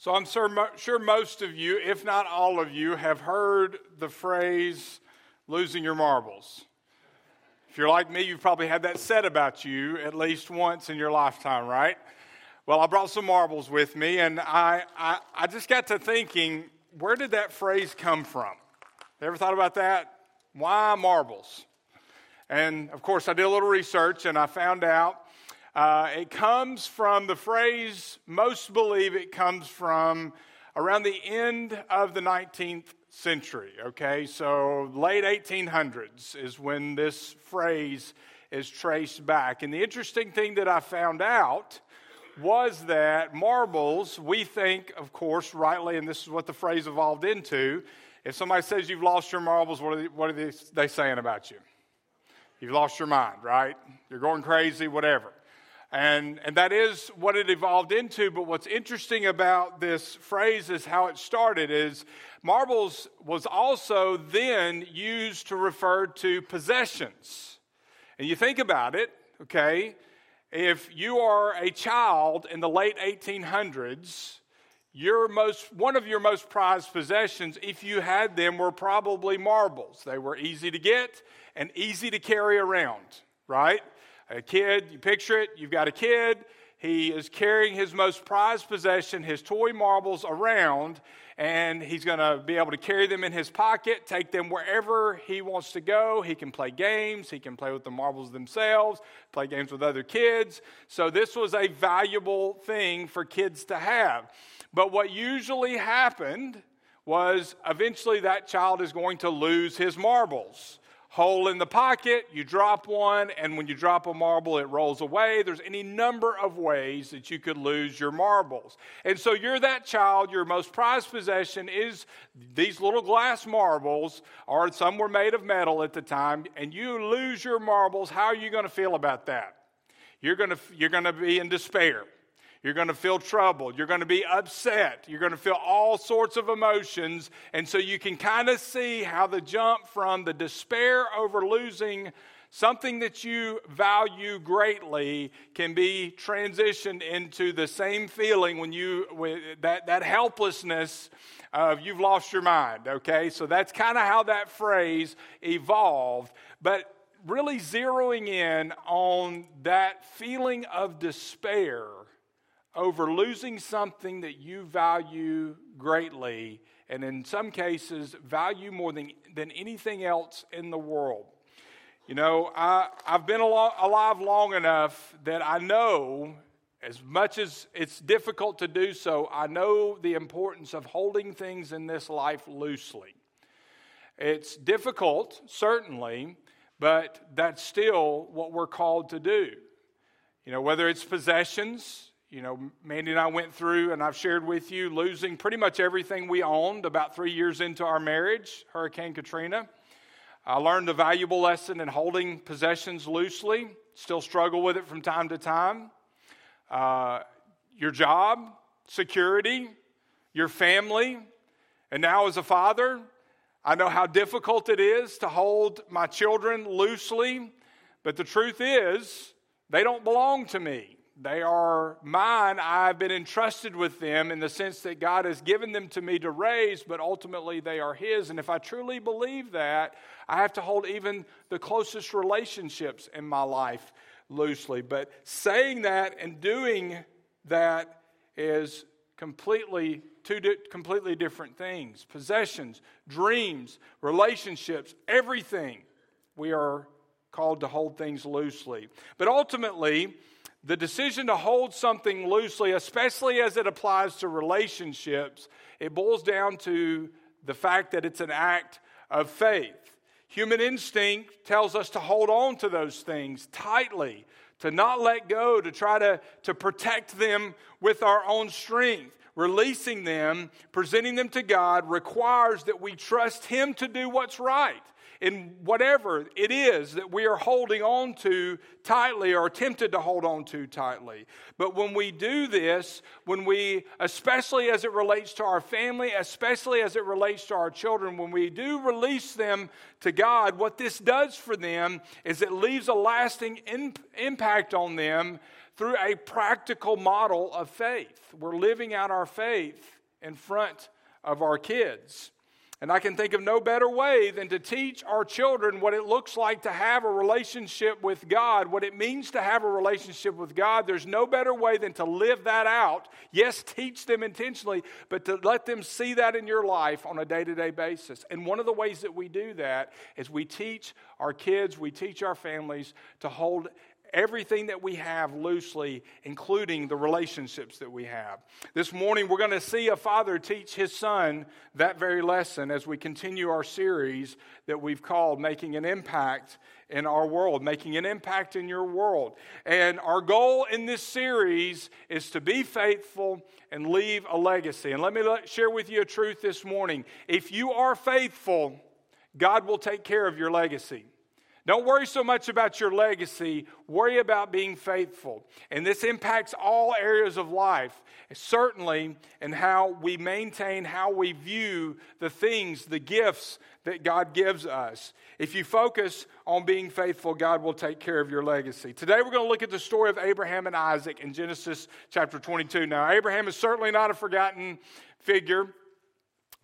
So I'm sure most of you, if not all of you, have heard the phrase losing your marbles. If you're like me, you've probably had that said about you at least once in your lifetime, right? Well, I brought some marbles with me, and I, I, I just got to thinking, where did that phrase come from? Ever thought about that? Why marbles? And of course, I did a little research and I found out uh, it comes from the phrase, most believe it comes from around the end of the 19th century, okay? So late 1800s is when this phrase is traced back. And the interesting thing that I found out was that marbles, we think, of course, rightly, and this is what the phrase evolved into. If somebody says you've lost your marbles, what are they, what are they, they saying about you? You've lost your mind, right? You're going crazy, whatever. And, and that is what it evolved into. But what's interesting about this phrase is how it started is marbles was also then used to refer to possessions. And you think about it, okay? If you are a child in the late 1800s, your most, one of your most prized possessions, if you had them, were probably marbles. They were easy to get and easy to carry around, right? A kid, you picture it, you've got a kid, he is carrying his most prized possession, his toy marbles, around, and he's going to be able to carry them in his pocket, take them wherever he wants to go. He can play games, he can play with the marbles themselves, play games with other kids. So, this was a valuable thing for kids to have. But what usually happened was eventually that child is going to lose his marbles hole in the pocket, you drop one, and when you drop a marble, it rolls away. There's any number of ways that you could lose your marbles. And so you're that child, your most prized possession is these little glass marbles, or some were made of metal at the time, and you lose your marbles. How are you going to feel about that? You're going to, you're to be in despair. You're going to feel troubled. You're going to be upset. You're going to feel all sorts of emotions. And so you can kind of see how the jump from the despair over losing something that you value greatly can be transitioned into the same feeling when you that that helplessness of you've lost your mind okay so that's kind of how that phrase evolved but really zeroing in on that feeling of despair over losing something that you value greatly, and in some cases, value more than, than anything else in the world. You know, I, I've been alive long enough that I know, as much as it's difficult to do so, I know the importance of holding things in this life loosely. It's difficult, certainly, but that's still what we're called to do. You know, whether it's possessions, you know, Mandy and I went through, and I've shared with you, losing pretty much everything we owned about three years into our marriage, Hurricane Katrina. I learned a valuable lesson in holding possessions loosely, still struggle with it from time to time. Uh, your job, security, your family, and now as a father, I know how difficult it is to hold my children loosely, but the truth is, they don't belong to me. They are mine. I've been entrusted with them in the sense that God has given them to me to raise, but ultimately they are His. And if I truly believe that, I have to hold even the closest relationships in my life loosely. But saying that and doing that is completely two di- completely different things possessions, dreams, relationships, everything. We are called to hold things loosely. But ultimately, the decision to hold something loosely, especially as it applies to relationships, it boils down to the fact that it's an act of faith. Human instinct tells us to hold on to those things tightly, to not let go, to try to, to protect them with our own strength. Releasing them, presenting them to God, requires that we trust Him to do what's right in whatever it is that we are holding on to tightly or tempted to hold on to tightly. But when we do this, when we, especially as it relates to our family, especially as it relates to our children, when we do release them to God, what this does for them is it leaves a lasting in, impact on them through a practical model of faith. We're living out our faith in front of our kids. And I can think of no better way than to teach our children what it looks like to have a relationship with God, what it means to have a relationship with God. There's no better way than to live that out. Yes, teach them intentionally, but to let them see that in your life on a day to day basis. And one of the ways that we do that is we teach our kids, we teach our families to hold everything that we have loosely, including the relationships that we have. This morning, we're going to see a father teach his son that very lesson as we continue our series that we've called Making an Impact in Our World, Making an Impact in Your World. And our goal in this series is to be faithful and leave a legacy. And let me share with you a truth this morning. If you are faithful, God will take care of your legacy. Don't worry so much about your legacy, worry about being faithful. And this impacts all areas of life, certainly in how we maintain, how we view the things, the gifts that God gives us. If you focus on being faithful, God will take care of your legacy. Today we're going to look at the story of Abraham and Isaac in Genesis chapter 22. Now, Abraham is certainly not a forgotten figure.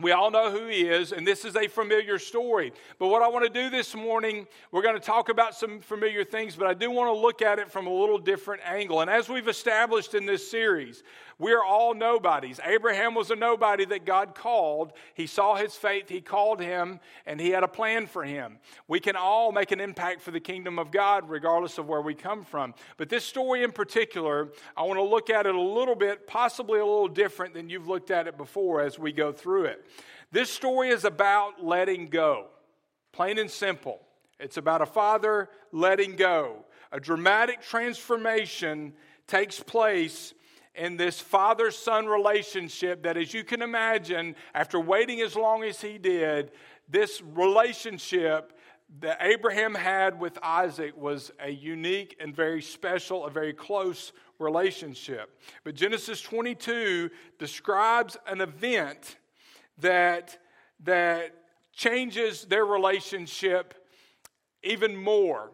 We all know who he is, and this is a familiar story. But what I want to do this morning, we're going to talk about some familiar things, but I do want to look at it from a little different angle. And as we've established in this series, we are all nobodies. Abraham was a nobody that God called. He saw his faith, he called him, and he had a plan for him. We can all make an impact for the kingdom of God, regardless of where we come from. But this story in particular, I want to look at it a little bit, possibly a little different than you've looked at it before as we go through it. This story is about letting go, plain and simple. It's about a father letting go. A dramatic transformation takes place in this father son relationship that, as you can imagine, after waiting as long as he did, this relationship that Abraham had with Isaac was a unique and very special, a very close relationship. But Genesis 22 describes an event that, that changes their relationship even more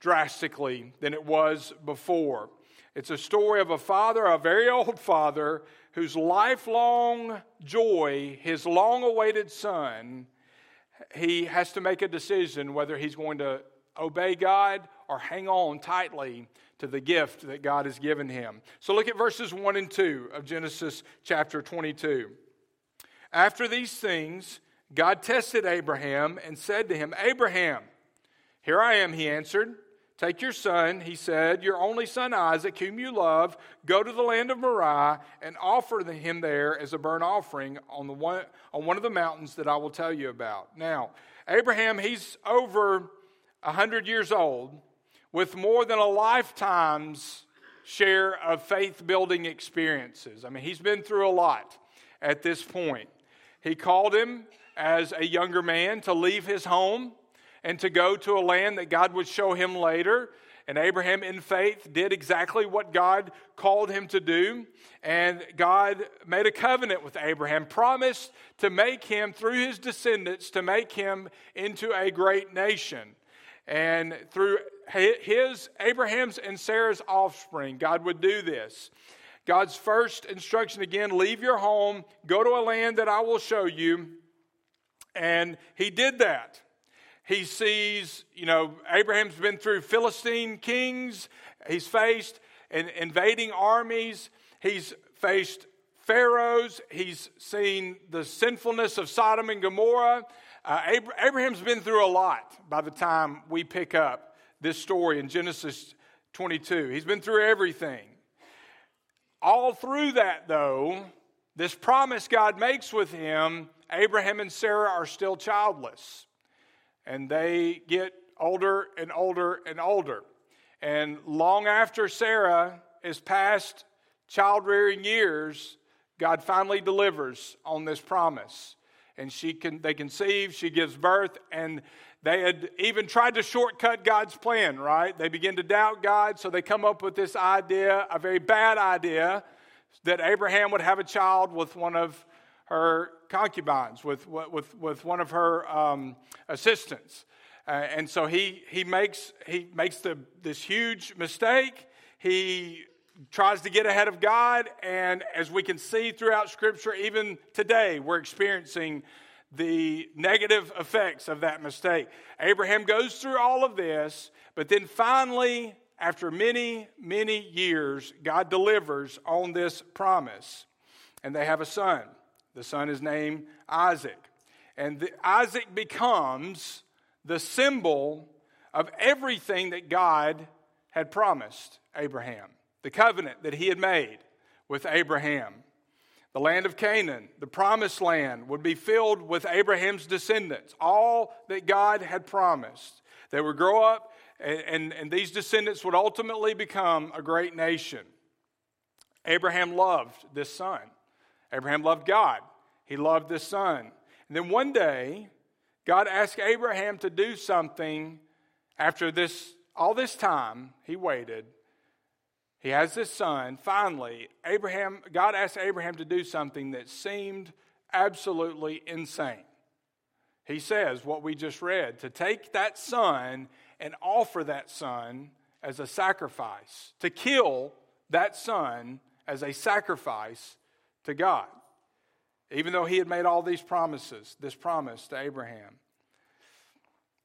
drastically than it was before. It's a story of a father, a very old father, whose lifelong joy, his long awaited son, he has to make a decision whether he's going to obey God or hang on tightly to the gift that God has given him. So look at verses 1 and 2 of Genesis chapter 22. After these things, God tested Abraham and said to him, Abraham, here I am, he answered. Take your son, he said, your only son Isaac, whom you love, go to the land of Moriah and offer him there as a burnt offering on, the one, on one of the mountains that I will tell you about. Now, Abraham, he's over a 100 years old with more than a lifetime's share of faith building experiences. I mean, he's been through a lot at this point. He called him as a younger man to leave his home and to go to a land that God would show him later. And Abraham, in faith, did exactly what God called him to do. And God made a covenant with Abraham, promised to make him, through his descendants, to make him into a great nation. And through his, Abraham's and Sarah's offspring, God would do this. God's first instruction again leave your home, go to a land that I will show you. And he did that. He sees, you know, Abraham's been through Philistine kings, he's faced invading armies, he's faced pharaohs, he's seen the sinfulness of Sodom and Gomorrah. Uh, Abraham's been through a lot by the time we pick up this story in Genesis 22. He's been through everything. All through that, though, this promise God makes with him, Abraham and Sarah are still childless. And they get older and older and older. And long after Sarah is past child rearing years, God finally delivers on this promise. And she can, they conceive, she gives birth, and they had even tried to shortcut God's plan, right? They begin to doubt God, so they come up with this idea, a very bad idea, that Abraham would have a child with one of her concubines, with, with, with one of her um, assistants. Uh, and so he, he makes, he makes the, this huge mistake. He tries to get ahead of God. And as we can see throughout Scripture, even today, we're experiencing the negative effects of that mistake. Abraham goes through all of this, but then finally, after many, many years, God delivers on this promise. And they have a son. The son is named Isaac. And the, Isaac becomes the symbol of everything that God had promised Abraham, the covenant that he had made with Abraham. The land of Canaan, the promised land, would be filled with Abraham's descendants, all that God had promised. They would grow up, and, and, and these descendants would ultimately become a great nation. Abraham loved this son. Abraham loved God. He loved this son. And then one day, God asked Abraham to do something after this all this time he waited he has this son. Finally, Abraham, God asked Abraham to do something that seemed absolutely insane. He says, what we just read, to take that son and offer that son as a sacrifice, to kill that son as a sacrifice to God. Even though he had made all these promises, this promise to Abraham.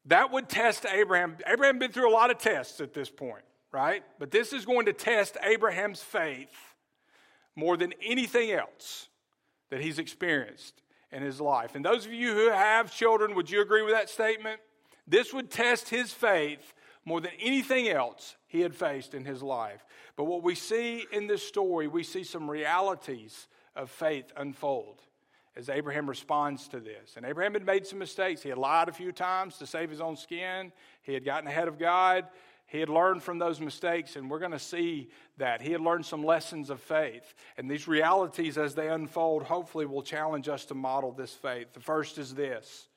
That would test Abraham. Abraham had been through a lot of tests at this point right? But this is going to test Abraham's faith more than anything else that he's experienced in his life. And those of you who have children, would you agree with that statement? This would test his faith more than anything else he had faced in his life. But what we see in this story, we see some realities of faith unfold as Abraham responds to this. And Abraham had made some mistakes. He had lied a few times to save his own skin, he had gotten ahead of God. He had learned from those mistakes, and we're going to see that. He had learned some lessons of faith. And these realities, as they unfold, hopefully will challenge us to model this faith. The first is this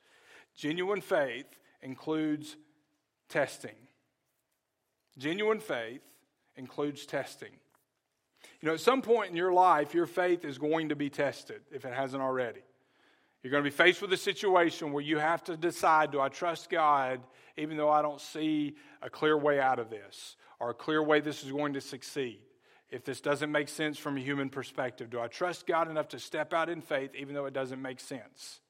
genuine faith includes testing. Genuine faith includes testing. You know, at some point in your life, your faith is going to be tested if it hasn't already. You're going to be faced with a situation where you have to decide do I trust God even though I don't see a clear way out of this or a clear way this is going to succeed? If this doesn't make sense from a human perspective, do I trust God enough to step out in faith even though it doesn't make sense?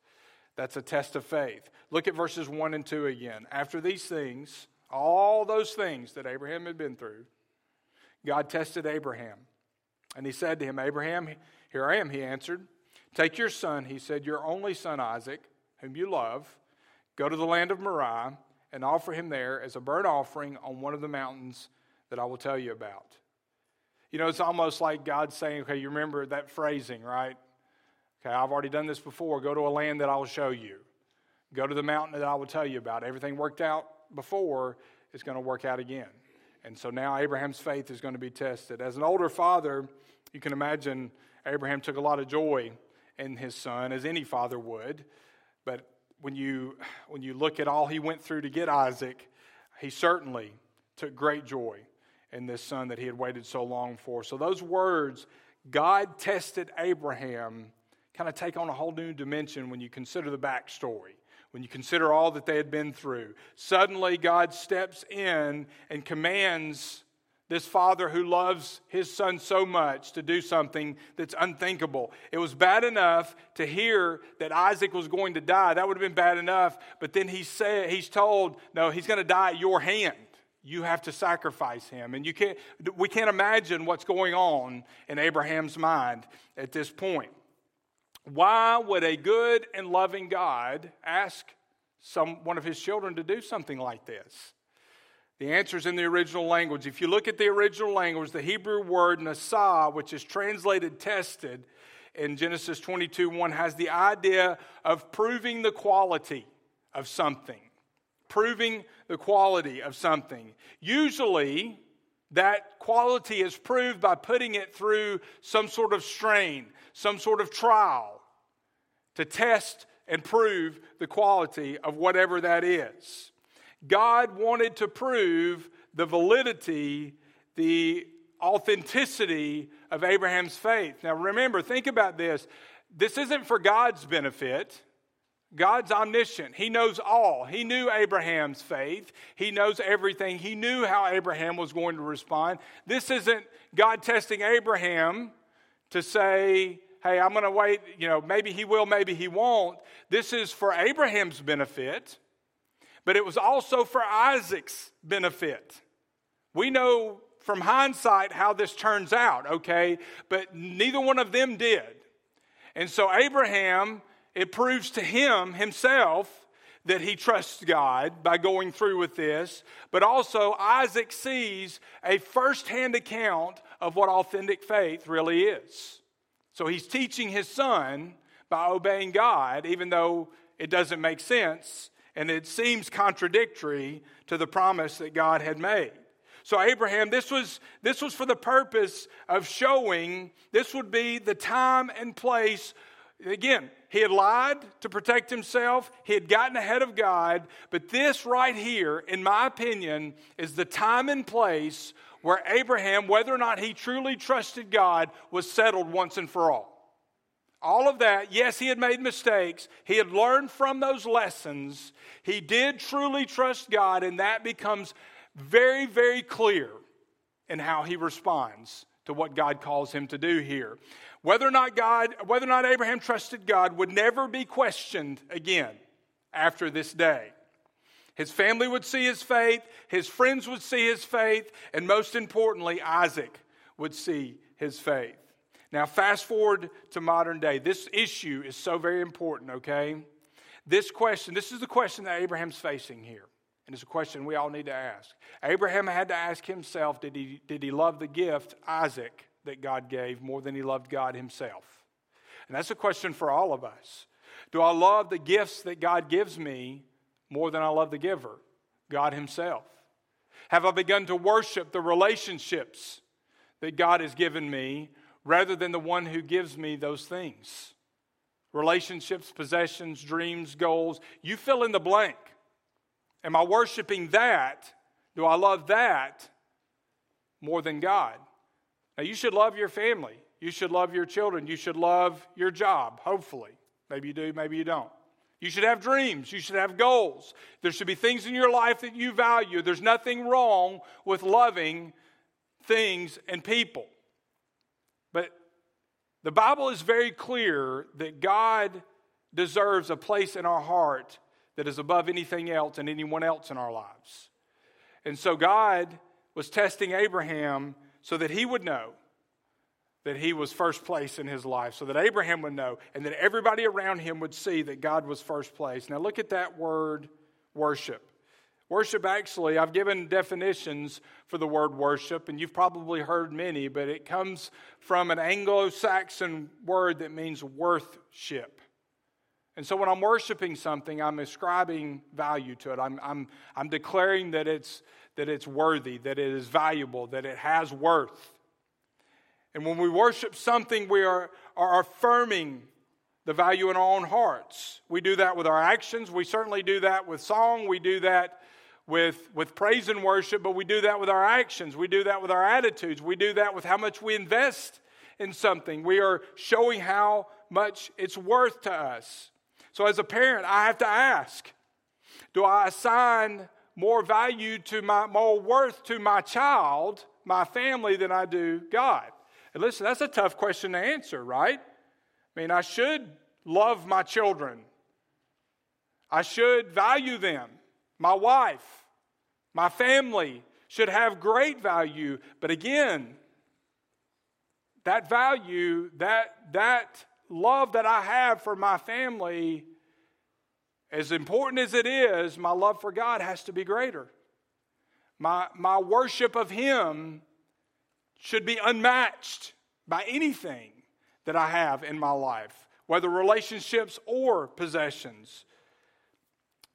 That's a test of faith. Look at verses 1 and 2 again. After these things, all those things that Abraham had been through, God tested Abraham. And he said to him, Abraham, here I am, he answered. Take your son, he said, your only son Isaac, whom you love, go to the land of Moriah and offer him there as a burnt offering on one of the mountains that I will tell you about. You know, it's almost like God saying, okay, you remember that phrasing, right? Okay, I've already done this before. Go to a land that I will show you. Go to the mountain that I will tell you about. Everything worked out before is going to work out again. And so now Abraham's faith is going to be tested. As an older father, you can imagine Abraham took a lot of joy in his son, as any father would. But when you, when you look at all he went through to get Isaac, he certainly took great joy in this son that he had waited so long for. So, those words, God tested Abraham, kind of take on a whole new dimension when you consider the backstory, when you consider all that they had been through. Suddenly, God steps in and commands this father who loves his son so much to do something that's unthinkable. It was bad enough to hear that Isaac was going to die. That would have been bad enough. But then he said, he's told, no, he's going to die at your hand. You have to sacrifice him. And you can't, we can't imagine what's going on in Abraham's mind at this point. Why would a good and loving God ask some, one of his children to do something like this? The answer is in the original language. If you look at the original language, the Hebrew word nasah, which is translated tested in Genesis 22 1, has the idea of proving the quality of something. Proving the quality of something. Usually, that quality is proved by putting it through some sort of strain, some sort of trial to test and prove the quality of whatever that is. God wanted to prove the validity, the authenticity of Abraham's faith. Now, remember, think about this. This isn't for God's benefit. God's omniscient. He knows all. He knew Abraham's faith. He knows everything. He knew how Abraham was going to respond. This isn't God testing Abraham to say, hey, I'm going to wait, you know, maybe he will, maybe he won't. This is for Abraham's benefit, but it was also for Isaac's benefit. We know from hindsight how this turns out, okay? But neither one of them did. And so Abraham it proves to him himself that he trusts God by going through with this, but also Isaac sees a firsthand account of what authentic faith really is. So he's teaching his son by obeying God, even though it doesn't make sense and it seems contradictory to the promise that God had made. So, Abraham, this was, this was for the purpose of showing this would be the time and place Again, he had lied to protect himself. He had gotten ahead of God. But this right here, in my opinion, is the time and place where Abraham, whether or not he truly trusted God, was settled once and for all. All of that, yes, he had made mistakes. He had learned from those lessons. He did truly trust God, and that becomes very, very clear in how he responds to what God calls him to do here. Whether or not God, whether or not Abraham trusted God would never be questioned again after this day. His family would see his faith, his friends would see his faith, and most importantly, Isaac would see his faith. Now, fast forward to modern day. This issue is so very important, okay? This question, this is the question that Abraham's facing here. And it's a question we all need to ask. Abraham had to ask himself did he, did he love the gift, Isaac, that God gave more than he loved God himself? And that's a question for all of us. Do I love the gifts that God gives me more than I love the giver, God himself? Have I begun to worship the relationships that God has given me rather than the one who gives me those things? Relationships, possessions, dreams, goals. You fill in the blank. Am I worshiping that? Do I love that more than God? Now, you should love your family. You should love your children. You should love your job, hopefully. Maybe you do, maybe you don't. You should have dreams. You should have goals. There should be things in your life that you value. There's nothing wrong with loving things and people. But the Bible is very clear that God deserves a place in our heart that is above anything else and anyone else in our lives. And so God was testing Abraham so that he would know that he was first place in his life, so that Abraham would know, and that everybody around him would see that God was first place. Now, look at that word worship. Worship, actually, I've given definitions for the word worship, and you've probably heard many, but it comes from an Anglo Saxon word that means worthship. And so when I'm worshiping something, I'm ascribing value to it. I'm, I'm, I'm declaring that it's, that it's worthy, that it is valuable, that it has worth. And when we worship something, we are, are affirming the value in our own hearts. We do that with our actions. We certainly do that with song. We do that with, with praise and worship, but we do that with our actions. We do that with our attitudes. We do that with how much we invest in something. We are showing how much it's worth to us. So, as a parent, I have to ask do I assign more value to my, more worth to my child, my family, than I do God? And listen, that's a tough question to answer, right? I mean, I should love my children, I should value them. My wife, my family should have great value. But again, that value, that, that love that I have for my family, as important as it is, my love for God has to be greater. My, my worship of Him should be unmatched by anything that I have in my life, whether relationships or possessions.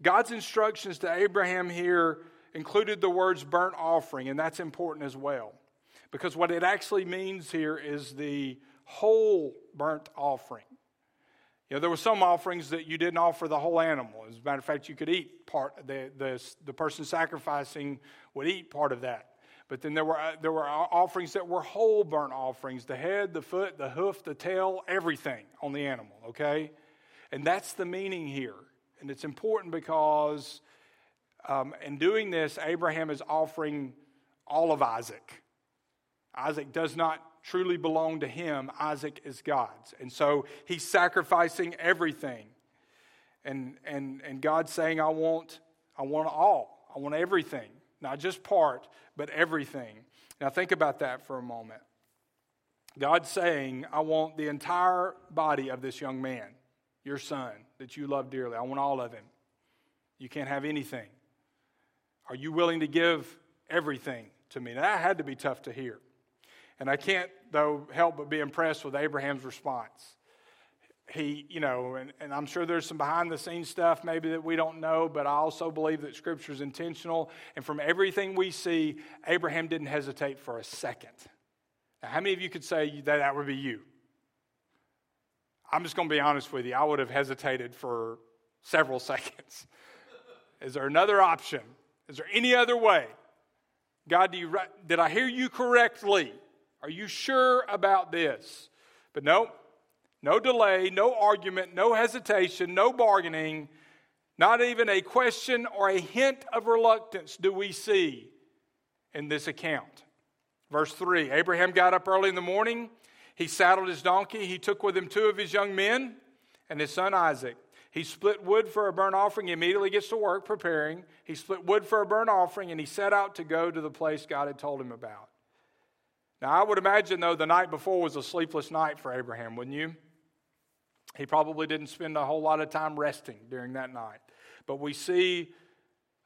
God's instructions to Abraham here included the words burnt offering, and that's important as well. Because what it actually means here is the whole burnt offering. You know, there were some offerings that you didn't offer the whole animal. As a matter of fact, you could eat part. The the the person sacrificing would eat part of that. But then there were uh, there were offerings that were whole burnt offerings: the head, the foot, the hoof, the tail, everything on the animal. Okay, and that's the meaning here. And it's important because um, in doing this, Abraham is offering all of Isaac. Isaac does not truly belong to him, Isaac is God's. And so he's sacrificing everything. And, and, and God's saying, I want, I want all, I want everything, not just part, but everything. Now think about that for a moment. God's saying, I want the entire body of this young man, your son, that you love dearly. I want all of him. You can't have anything. Are you willing to give everything to me? That had to be tough to hear. And I can't, though, help but be impressed with Abraham's response. He, you know, and, and I'm sure there's some behind the scenes stuff maybe that we don't know, but I also believe that Scripture is intentional. And from everything we see, Abraham didn't hesitate for a second. Now, how many of you could say that that would be you? I'm just going to be honest with you. I would have hesitated for several seconds. Is there another option? Is there any other way? God, you, did I hear you correctly? Are you sure about this? But no, no delay, no argument, no hesitation, no bargaining, not even a question or a hint of reluctance do we see in this account. Verse 3 Abraham got up early in the morning. He saddled his donkey. He took with him two of his young men and his son Isaac. He split wood for a burnt offering. He immediately gets to work preparing. He split wood for a burnt offering and he set out to go to the place God had told him about. Now, I would imagine, though, the night before was a sleepless night for Abraham, wouldn't you? He probably didn't spend a whole lot of time resting during that night. But we see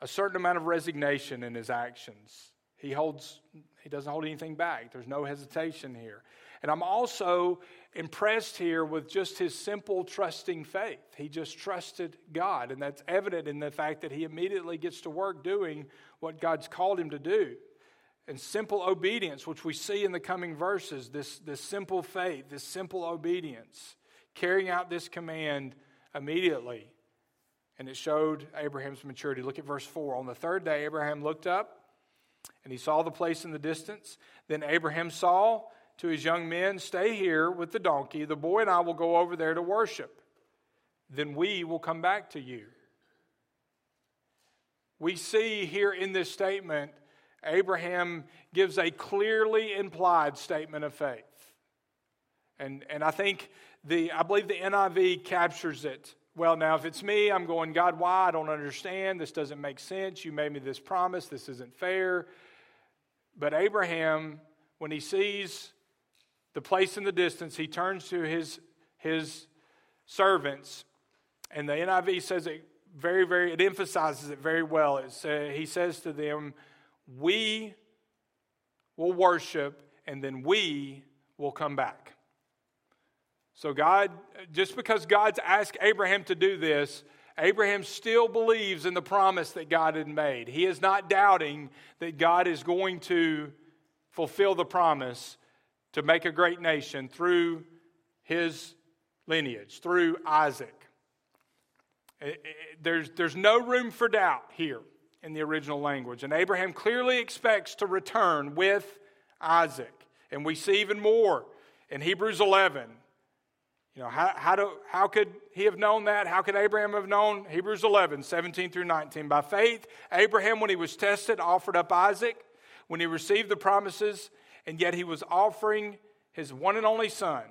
a certain amount of resignation in his actions. He holds, he doesn't hold anything back. There's no hesitation here. And I'm also impressed here with just his simple trusting faith. He just trusted God, and that's evident in the fact that he immediately gets to work doing what God's called him to do. And simple obedience, which we see in the coming verses, this, this simple faith, this simple obedience, carrying out this command immediately. And it showed Abraham's maturity. Look at verse 4. On the third day, Abraham looked up and he saw the place in the distance. Then Abraham saw to his young men, Stay here with the donkey. The boy and I will go over there to worship. Then we will come back to you. We see here in this statement, Abraham gives a clearly implied statement of faith. And, and I think the, I believe the NIV captures it well. Now, if it's me, I'm going, God, why? I don't understand. This doesn't make sense. You made me this promise. This isn't fair. But Abraham, when he sees the place in the distance, he turns to his, his servants, and the NIV says it very, very, it emphasizes it very well. It say, he says to them, We will worship, and then we will come back. So, God, just because God's asked Abraham to do this, Abraham still believes in the promise that God had made. He is not doubting that God is going to fulfill the promise to make a great nation through his lineage, through Isaac. Eh, eh, there's, there's no room for doubt here in the original language. And Abraham clearly expects to return with Isaac. And we see even more in Hebrews 11 you know, how, how, do, how could he have known that? How could Abraham have known? Hebrews 11, 17 through 19. By faith, Abraham, when he was tested, offered up Isaac. When he received the promises, and yet he was offering his one and only son,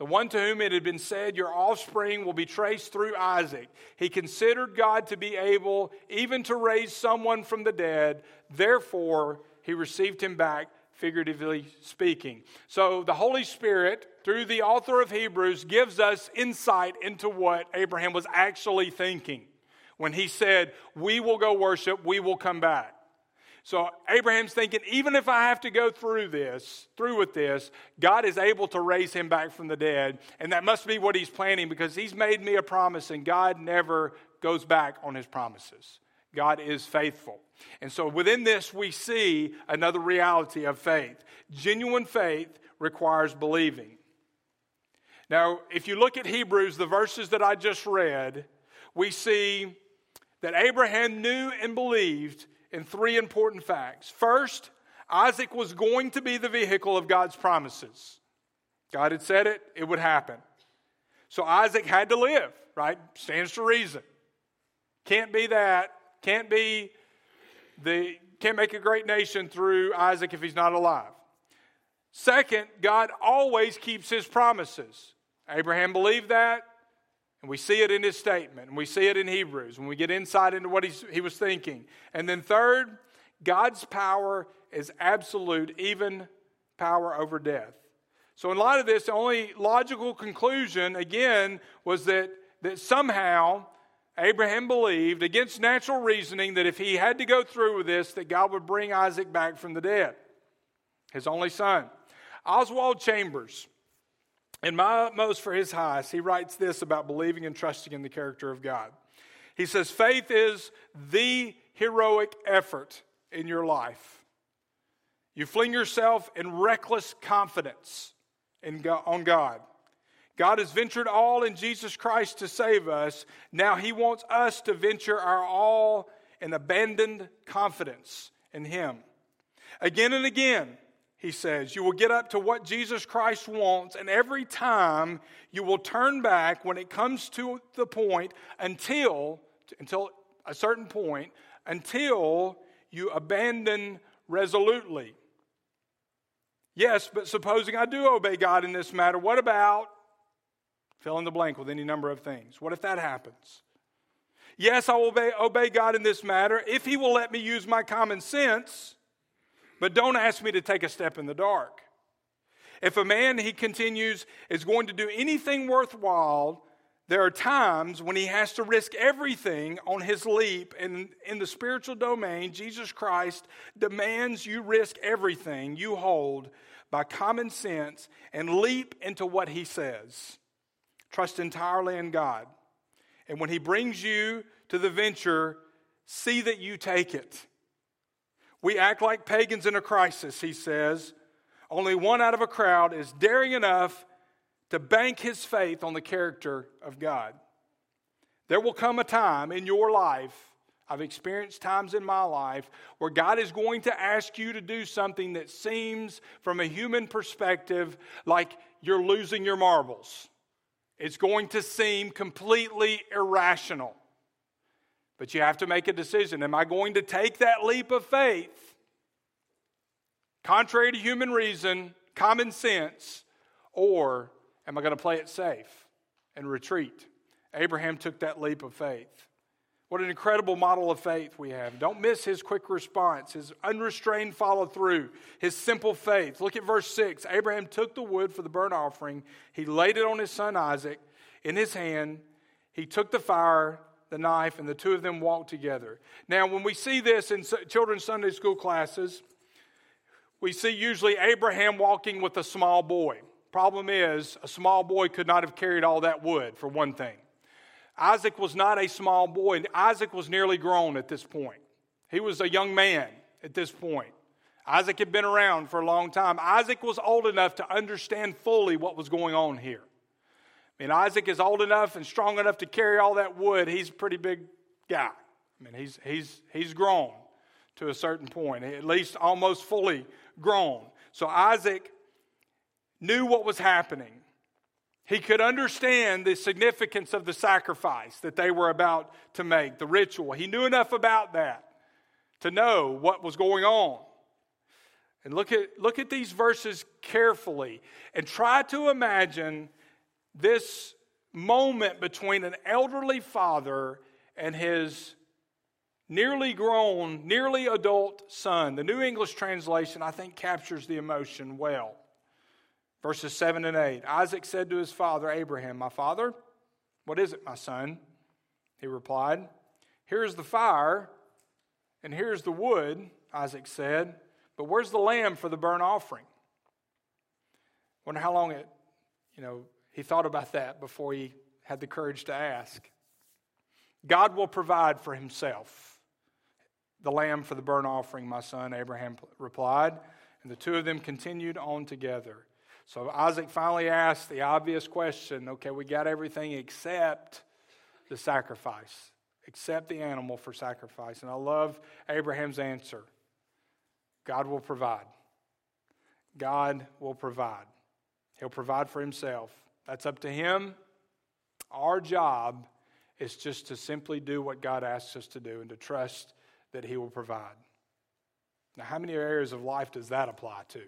the one to whom it had been said, Your offspring will be traced through Isaac. He considered God to be able even to raise someone from the dead. Therefore, he received him back figuratively speaking. So the Holy Spirit, through the author of Hebrews, gives us insight into what Abraham was actually thinking when he said, We will go worship, we will come back. So Abraham's thinking, even if I have to go through this, through with this, God is able to raise him back from the dead. And that must be what he's planning because he's made me a promise and God never goes back on his promises. God is faithful. And so within this, we see another reality of faith. Genuine faith requires believing. Now, if you look at Hebrews, the verses that I just read, we see that Abraham knew and believed in three important facts. First, Isaac was going to be the vehicle of God's promises. God had said it, it would happen. So Isaac had to live, right? Stands to reason. Can't be that. Can't be the can't make a great nation through Isaac if he's not alive. Second, God always keeps his promises. Abraham believed that, and we see it in his statement, and we see it in Hebrews when we get insight into what he was thinking. And then third, God's power is absolute, even power over death. So, in light of this, the only logical conclusion, again, was that, that somehow Abraham believed, against natural reasoning, that if he had to go through with this, that God would bring Isaac back from the dead, his only son. Oswald Chambers, in My Utmost for His Highest, he writes this about believing and trusting in the character of God. He says, Faith is the heroic effort in your life. You fling yourself in reckless confidence in God, on God. God has ventured all in Jesus Christ to save us. Now He wants us to venture our all in abandoned confidence in Him. Again and again, he says, you will get up to what Jesus Christ wants, and every time you will turn back when it comes to the point until, until a certain point, until you abandon resolutely. Yes, but supposing I do obey God in this matter, what about fill in the blank with any number of things? What if that happens? Yes, I will obey, obey God in this matter if He will let me use my common sense, but don't ask me to take a step in the dark. If a man, he continues, is going to do anything worthwhile, there are times when he has to risk everything on his leap. And in the spiritual domain, Jesus Christ demands you risk everything you hold by common sense and leap into what he says. Trust entirely in God. And when he brings you to the venture, see that you take it. We act like pagans in a crisis, he says. Only one out of a crowd is daring enough to bank his faith on the character of God. There will come a time in your life, I've experienced times in my life, where God is going to ask you to do something that seems, from a human perspective, like you're losing your marbles. It's going to seem completely irrational. But you have to make a decision. Am I going to take that leap of faith, contrary to human reason, common sense, or Am I going to play it safe and retreat? Abraham took that leap of faith. What an incredible model of faith we have. Don't miss his quick response, his unrestrained follow through, his simple faith. Look at verse 6. Abraham took the wood for the burnt offering, he laid it on his son Isaac in his hand. He took the fire, the knife, and the two of them walked together. Now, when we see this in children's Sunday school classes, we see usually Abraham walking with a small boy. Problem is, a small boy could not have carried all that wood, for one thing. Isaac was not a small boy. Isaac was nearly grown at this point. He was a young man at this point. Isaac had been around for a long time. Isaac was old enough to understand fully what was going on here. I mean, Isaac is old enough and strong enough to carry all that wood. He's a pretty big guy. I mean, he's, he's, he's grown to a certain point, at least almost fully grown. So Isaac knew what was happening. He could understand the significance of the sacrifice that they were about to make, the ritual. He knew enough about that to know what was going on. And look at, look at these verses carefully and try to imagine this moment between an elderly father and his nearly grown, nearly adult son. The New English translation, I think, captures the emotion well. Verses 7 and 8 Isaac said to his father Abraham, My father, what is it, my son? He replied, Here's the fire, and here's the wood, Isaac said, but where's the lamb for the burnt offering? Wonder how long it, you know, he thought about that before he had the courage to ask. God will provide for himself the lamb for the burnt offering, my son, Abraham replied. And the two of them continued on together. So Isaac finally asked the obvious question okay, we got everything except the sacrifice, except the animal for sacrifice. And I love Abraham's answer God will provide. God will provide. He'll provide for himself. That's up to him. Our job is just to simply do what God asks us to do and to trust that He will provide. Now, how many areas of life does that apply to?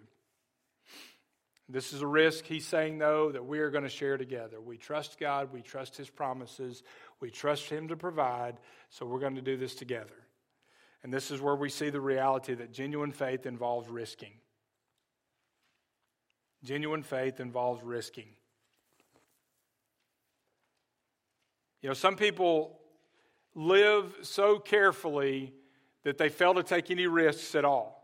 This is a risk he's saying, though, that we are going to share together. We trust God, we trust his promises, we trust him to provide, so we're going to do this together. And this is where we see the reality that genuine faith involves risking. Genuine faith involves risking. You know, some people live so carefully that they fail to take any risks at all.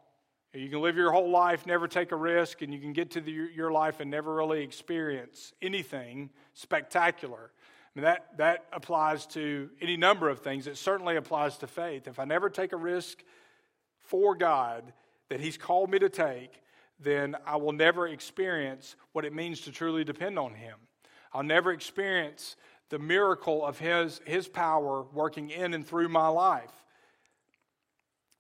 You can live your whole life, never take a risk, and you can get to the, your life and never really experience anything spectacular. I mean, that, that applies to any number of things. It certainly applies to faith. If I never take a risk for God that He's called me to take, then I will never experience what it means to truly depend on Him. I'll never experience the miracle of His, His power working in and through my life.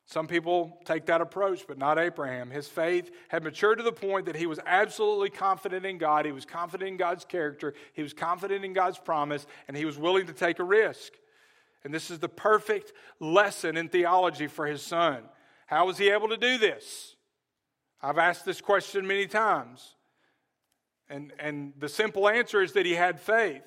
Some people take that approach, but not Abraham. His faith had matured to the point that he was absolutely confident in God. He was confident in God's character. He was confident in God's promise, and he was willing to take a risk. And this is the perfect lesson in theology for his son. How was he able to do this? I've asked this question many times. And, and the simple answer is that he had faith.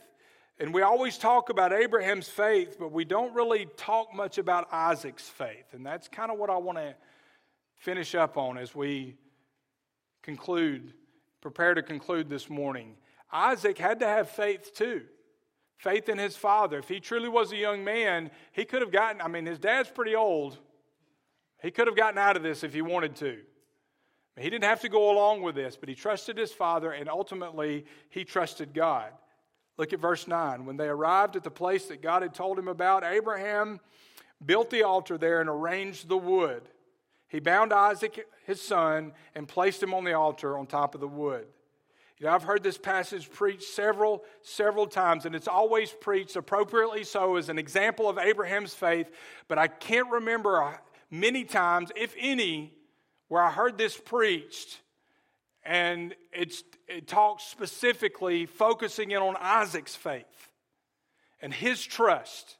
And we always talk about Abraham's faith, but we don't really talk much about Isaac's faith. And that's kind of what I want to finish up on as we conclude, prepare to conclude this morning. Isaac had to have faith too. Faith in his father. If he truly was a young man, he could have gotten, I mean, his dad's pretty old. He could have gotten out of this if he wanted to. He didn't have to go along with this, but he trusted his father and ultimately he trusted God. Look at verse 9. When they arrived at the place that God had told him about, Abraham built the altar there and arranged the wood. He bound Isaac, his son, and placed him on the altar on top of the wood. You know, I've heard this passage preached several, several times, and it's always preached appropriately so as an example of Abraham's faith, but I can't remember many times, if any, where I heard this preached and it talks specifically focusing in on Isaac's faith and his trust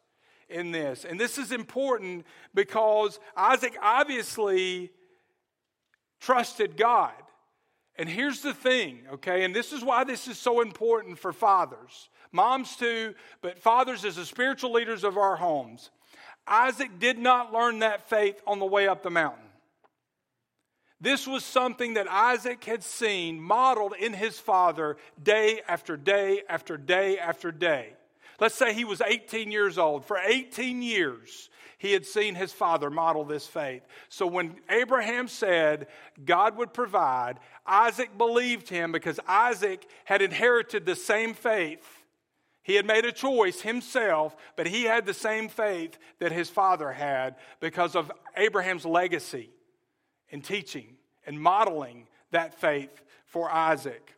in this. And this is important because Isaac obviously trusted God. And here's the thing, okay, and this is why this is so important for fathers, moms too, but fathers as the spiritual leaders of our homes. Isaac did not learn that faith on the way up the mountain. This was something that Isaac had seen modeled in his father day after day after day after day. Let's say he was 18 years old. For 18 years, he had seen his father model this faith. So when Abraham said God would provide, Isaac believed him because Isaac had inherited the same faith. He had made a choice himself, but he had the same faith that his father had because of Abraham's legacy and teaching and modeling that faith for Isaac.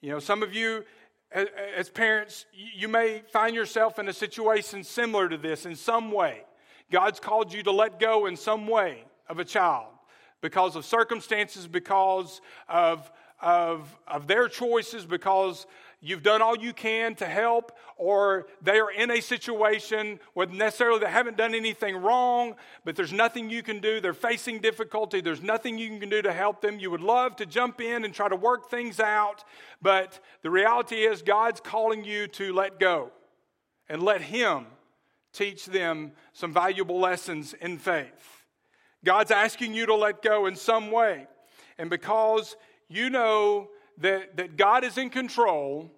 You know, some of you, as parents, you may find yourself in a situation similar to this in some way. God's called you to let go in some way of a child because of circumstances, because of, of, of their choices, because you've done all you can to help, or they are in a situation where necessarily they haven't done anything wrong, but there's nothing you can do. They're facing difficulty. There's nothing you can do to help them. You would love to jump in and try to work things out, but the reality is God's calling you to let go and let Him teach them some valuable lessons in faith. God's asking you to let go in some way. And because you know that, that God is in control,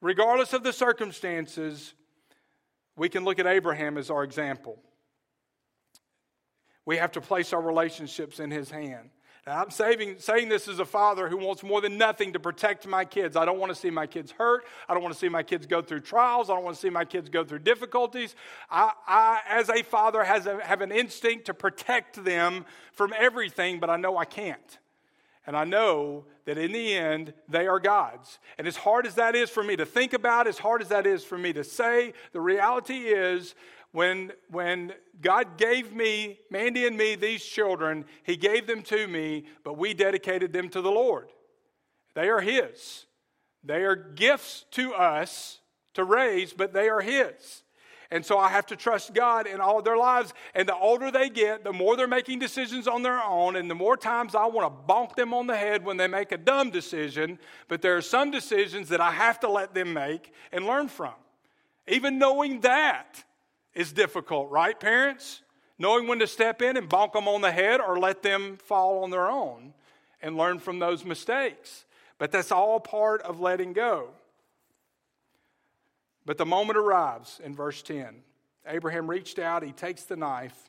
regardless of the circumstances, we can look at Abraham as our example. We have to place our relationships in his hand. Now, I'm saving, saying this as a father who wants more than nothing to protect my kids. I don't want to see my kids hurt. I don't want to see my kids go through trials. I don't want to see my kids go through difficulties. I, I as a father, has a, have an instinct to protect them from everything, but I know I can't. And I know that in the end, they are God's. And as hard as that is for me to think about, as hard as that is for me to say, the reality is when, when God gave me, Mandy and me, these children, He gave them to me, but we dedicated them to the Lord. They are His. They are gifts to us to raise, but they are His. And so I have to trust God in all their lives. And the older they get, the more they're making decisions on their own, and the more times I want to bonk them on the head when they make a dumb decision. But there are some decisions that I have to let them make and learn from. Even knowing that is difficult, right, parents? Knowing when to step in and bonk them on the head or let them fall on their own and learn from those mistakes. But that's all part of letting go. But the moment arrives in verse 10. Abraham reached out, he takes the knife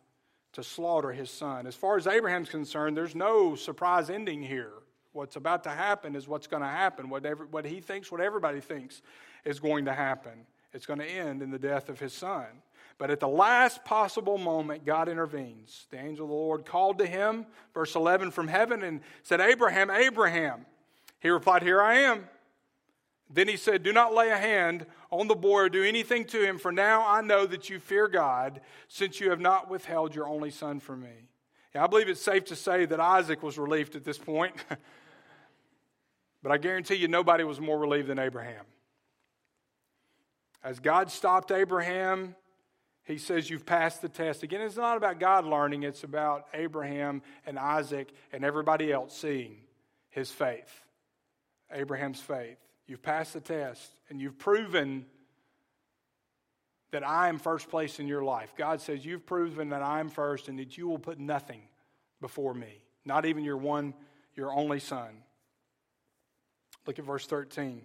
to slaughter his son. As far as Abraham's concerned, there's no surprise ending here. What's about to happen is what's going to happen. Whatever, what he thinks, what everybody thinks is going to happen. It's going to end in the death of his son. But at the last possible moment, God intervenes. The angel of the Lord called to him, verse 11, from heaven and said, Abraham, Abraham. He replied, Here I am. Then he said, Do not lay a hand on the boy or do anything to him, for now I know that you fear God, since you have not withheld your only son from me. Yeah, I believe it's safe to say that Isaac was relieved at this point. but I guarantee you, nobody was more relieved than Abraham. As God stopped Abraham, he says, You've passed the test. Again, it's not about God learning, it's about Abraham and Isaac and everybody else seeing his faith, Abraham's faith. You've passed the test and you've proven that I am first place in your life. God says, You've proven that I am first and that you will put nothing before me, not even your one, your only son. Look at verse 13.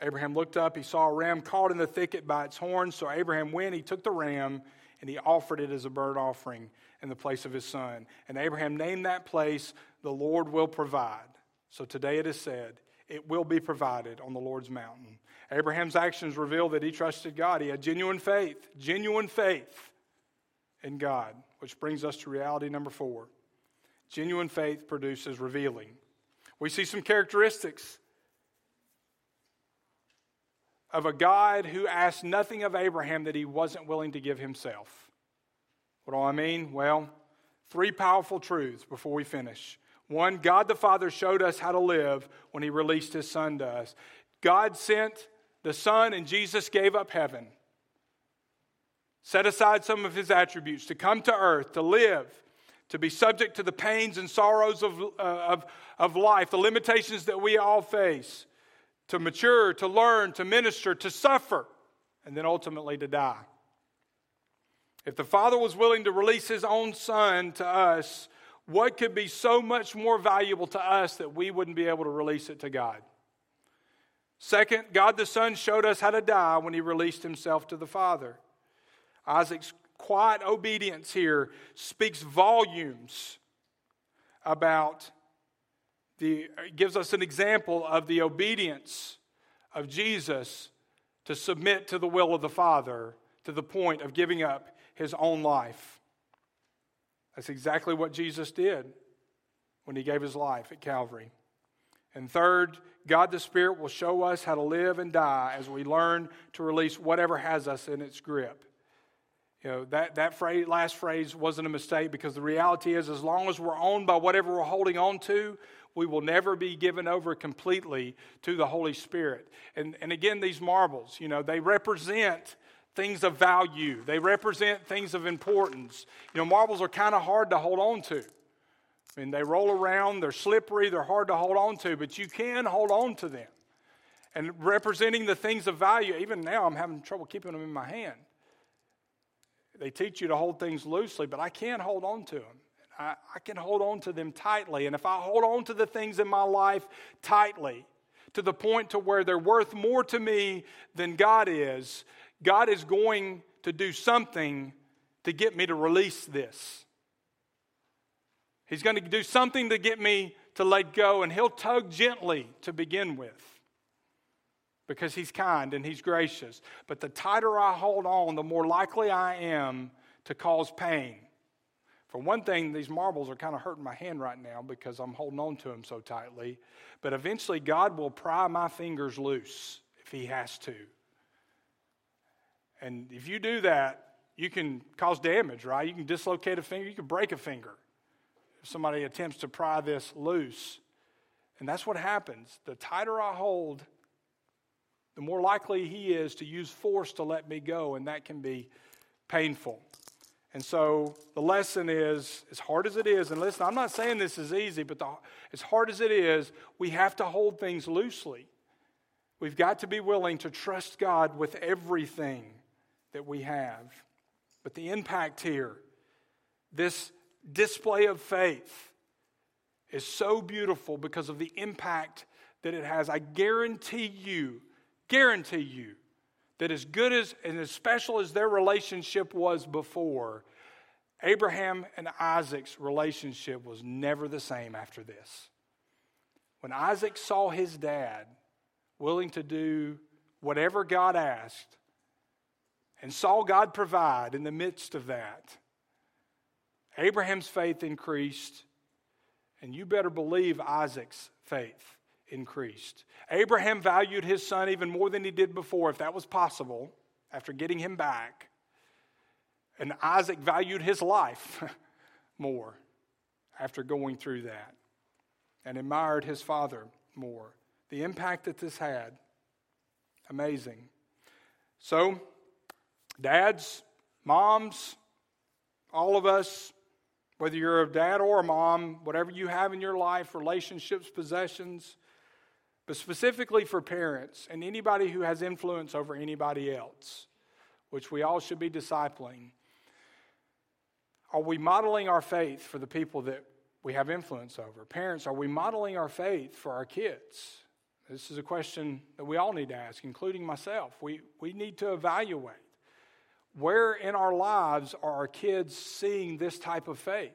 Abraham looked up, he saw a ram caught in the thicket by its horns. So Abraham went, he took the ram, and he offered it as a burnt offering in the place of his son. And Abraham named that place, The Lord Will Provide. So today it is said, it will be provided on the Lord's mountain. Abraham's actions reveal that he trusted God. He had genuine faith, genuine faith in God, which brings us to reality number four. Genuine faith produces revealing. We see some characteristics of a God who asked nothing of Abraham that he wasn't willing to give himself. What do I mean? Well, three powerful truths before we finish. One, God the Father showed us how to live when He released His Son to us. God sent the Son, and Jesus gave up heaven, set aside some of His attributes to come to earth, to live, to be subject to the pains and sorrows of, uh, of, of life, the limitations that we all face, to mature, to learn, to minister, to suffer, and then ultimately to die. If the Father was willing to release His own Son to us, what could be so much more valuable to us that we wouldn't be able to release it to God? Second, God the Son showed us how to die when he released himself to the Father. Isaac's quiet obedience here speaks volumes about the gives us an example of the obedience of Jesus to submit to the will of the Father to the point of giving up his own life. That's exactly what Jesus did when he gave his life at Calvary. And third, God the Spirit will show us how to live and die as we learn to release whatever has us in its grip. You know, that, that phrase, last phrase wasn't a mistake because the reality is, as long as we're owned by whatever we're holding on to, we will never be given over completely to the Holy Spirit. And, and again, these marbles, you know, they represent things of value, they represent things of importance. You know, marbles are kind of hard to hold on to. I mean, they roll around, they're slippery, they're hard to hold on to, but you can hold on to them. And representing the things of value, even now I'm having trouble keeping them in my hand. They teach you to hold things loosely, but I can't hold on to them. I, I can hold on to them tightly. And if I hold on to the things in my life tightly, to the point to where they're worth more to me than God is, God is going to do something to get me to release this. He's going to do something to get me to let go, and He'll tug gently to begin with because He's kind and He's gracious. But the tighter I hold on, the more likely I am to cause pain. For one thing, these marbles are kind of hurting my hand right now because I'm holding on to them so tightly. But eventually, God will pry my fingers loose if He has to. And if you do that, you can cause damage, right? You can dislocate a finger, you can break a finger if somebody attempts to pry this loose. And that's what happens. The tighter I hold, the more likely he is to use force to let me go, and that can be painful. And so the lesson is as hard as it is, and listen, I'm not saying this is easy, but the, as hard as it is, we have to hold things loosely. We've got to be willing to trust God with everything that we have. But the impact here, this display of faith, is so beautiful because of the impact that it has. I guarantee you, guarantee you, that as good as and as special as their relationship was before, Abraham and Isaac's relationship was never the same after this. When Isaac saw his dad willing to do whatever God asked and saw God provide in the midst of that, Abraham's faith increased, and you better believe Isaac's faith increased. Abraham valued his son even more than he did before, if that was possible, after getting him back. And Isaac valued his life more after going through that and admired his father more. The impact that this had, amazing. So, dads, moms, all of us, whether you're a dad or a mom, whatever you have in your life, relationships, possessions, but specifically for parents and anybody who has influence over anybody else, which we all should be discipling. Are we modeling our faith for the people that we have influence over? Parents, are we modeling our faith for our kids? This is a question that we all need to ask, including myself. We, we need to evaluate where in our lives are our kids seeing this type of faith?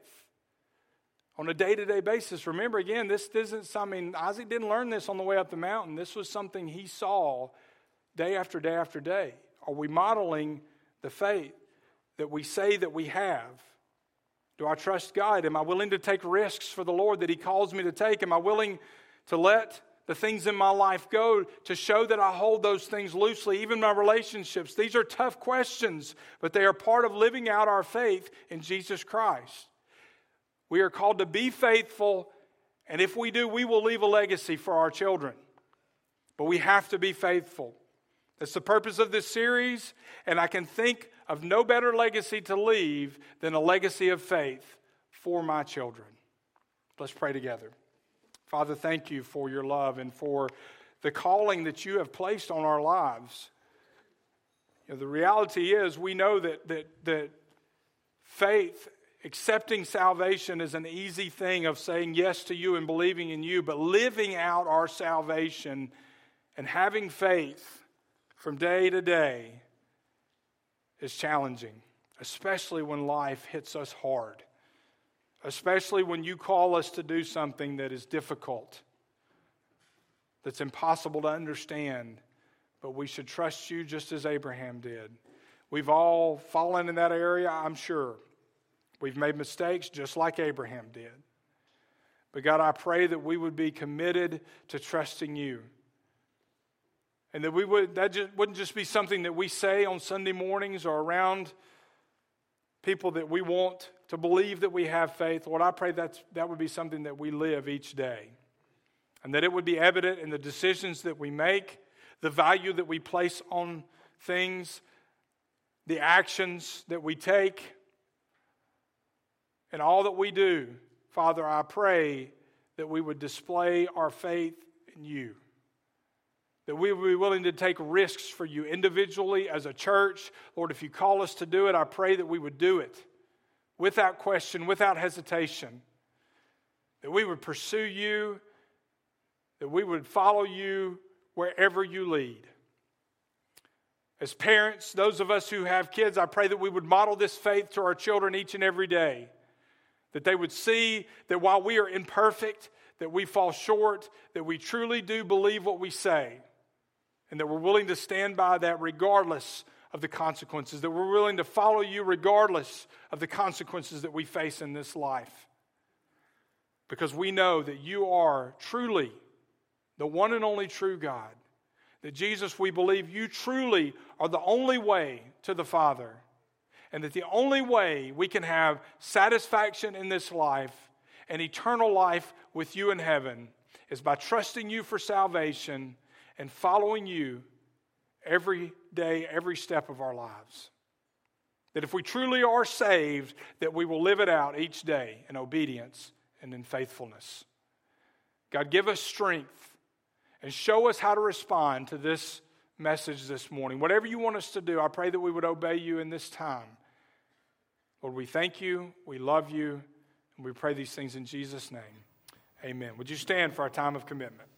on a day to day basis. Remember, again, this isn't something, Isaac didn't learn this on the way up the mountain. This was something he saw day after day after day. Are we modeling the faith that we say that we have? Do I trust God? Am I willing to take risks for the Lord that He calls me to take? Am I willing to let the things in my life go to show that I hold those things loosely, even my relationships? These are tough questions, but they are part of living out our faith in Jesus Christ. We are called to be faithful, and if we do, we will leave a legacy for our children. But we have to be faithful. That's the purpose of this series, and I can think of no better legacy to leave than a legacy of faith for my children. Let's pray together. Father, thank you for your love and for the calling that you have placed on our lives. You know, the reality is, we know that, that, that faith Accepting salvation is an easy thing of saying yes to you and believing in you, but living out our salvation and having faith from day to day is challenging, especially when life hits us hard, especially when you call us to do something that is difficult, that's impossible to understand, but we should trust you just as Abraham did. We've all fallen in that area, I'm sure. We've made mistakes just like Abraham did. But God, I pray that we would be committed to trusting you. And that we would that just, wouldn't just be something that we say on Sunday mornings or around people that we want to believe that we have faith. Lord, I pray that that would be something that we live each day. And that it would be evident in the decisions that we make, the value that we place on things, the actions that we take and all that we do, Father, I pray that we would display our faith in you. That we would be willing to take risks for you individually as a church. Lord, if you call us to do it, I pray that we would do it without question, without hesitation. That we would pursue you, that we would follow you wherever you lead. As parents, those of us who have kids, I pray that we would model this faith to our children each and every day. That they would see that while we are imperfect, that we fall short, that we truly do believe what we say, and that we're willing to stand by that regardless of the consequences, that we're willing to follow you regardless of the consequences that we face in this life. Because we know that you are truly the one and only true God. That Jesus, we believe you truly are the only way to the Father and that the only way we can have satisfaction in this life and eternal life with you in heaven is by trusting you for salvation and following you every day, every step of our lives. That if we truly are saved, that we will live it out each day in obedience and in faithfulness. God, give us strength and show us how to respond to this message this morning. Whatever you want us to do, I pray that we would obey you in this time. Lord, we thank you, we love you, and we pray these things in Jesus' name. Amen. Would you stand for our time of commitment?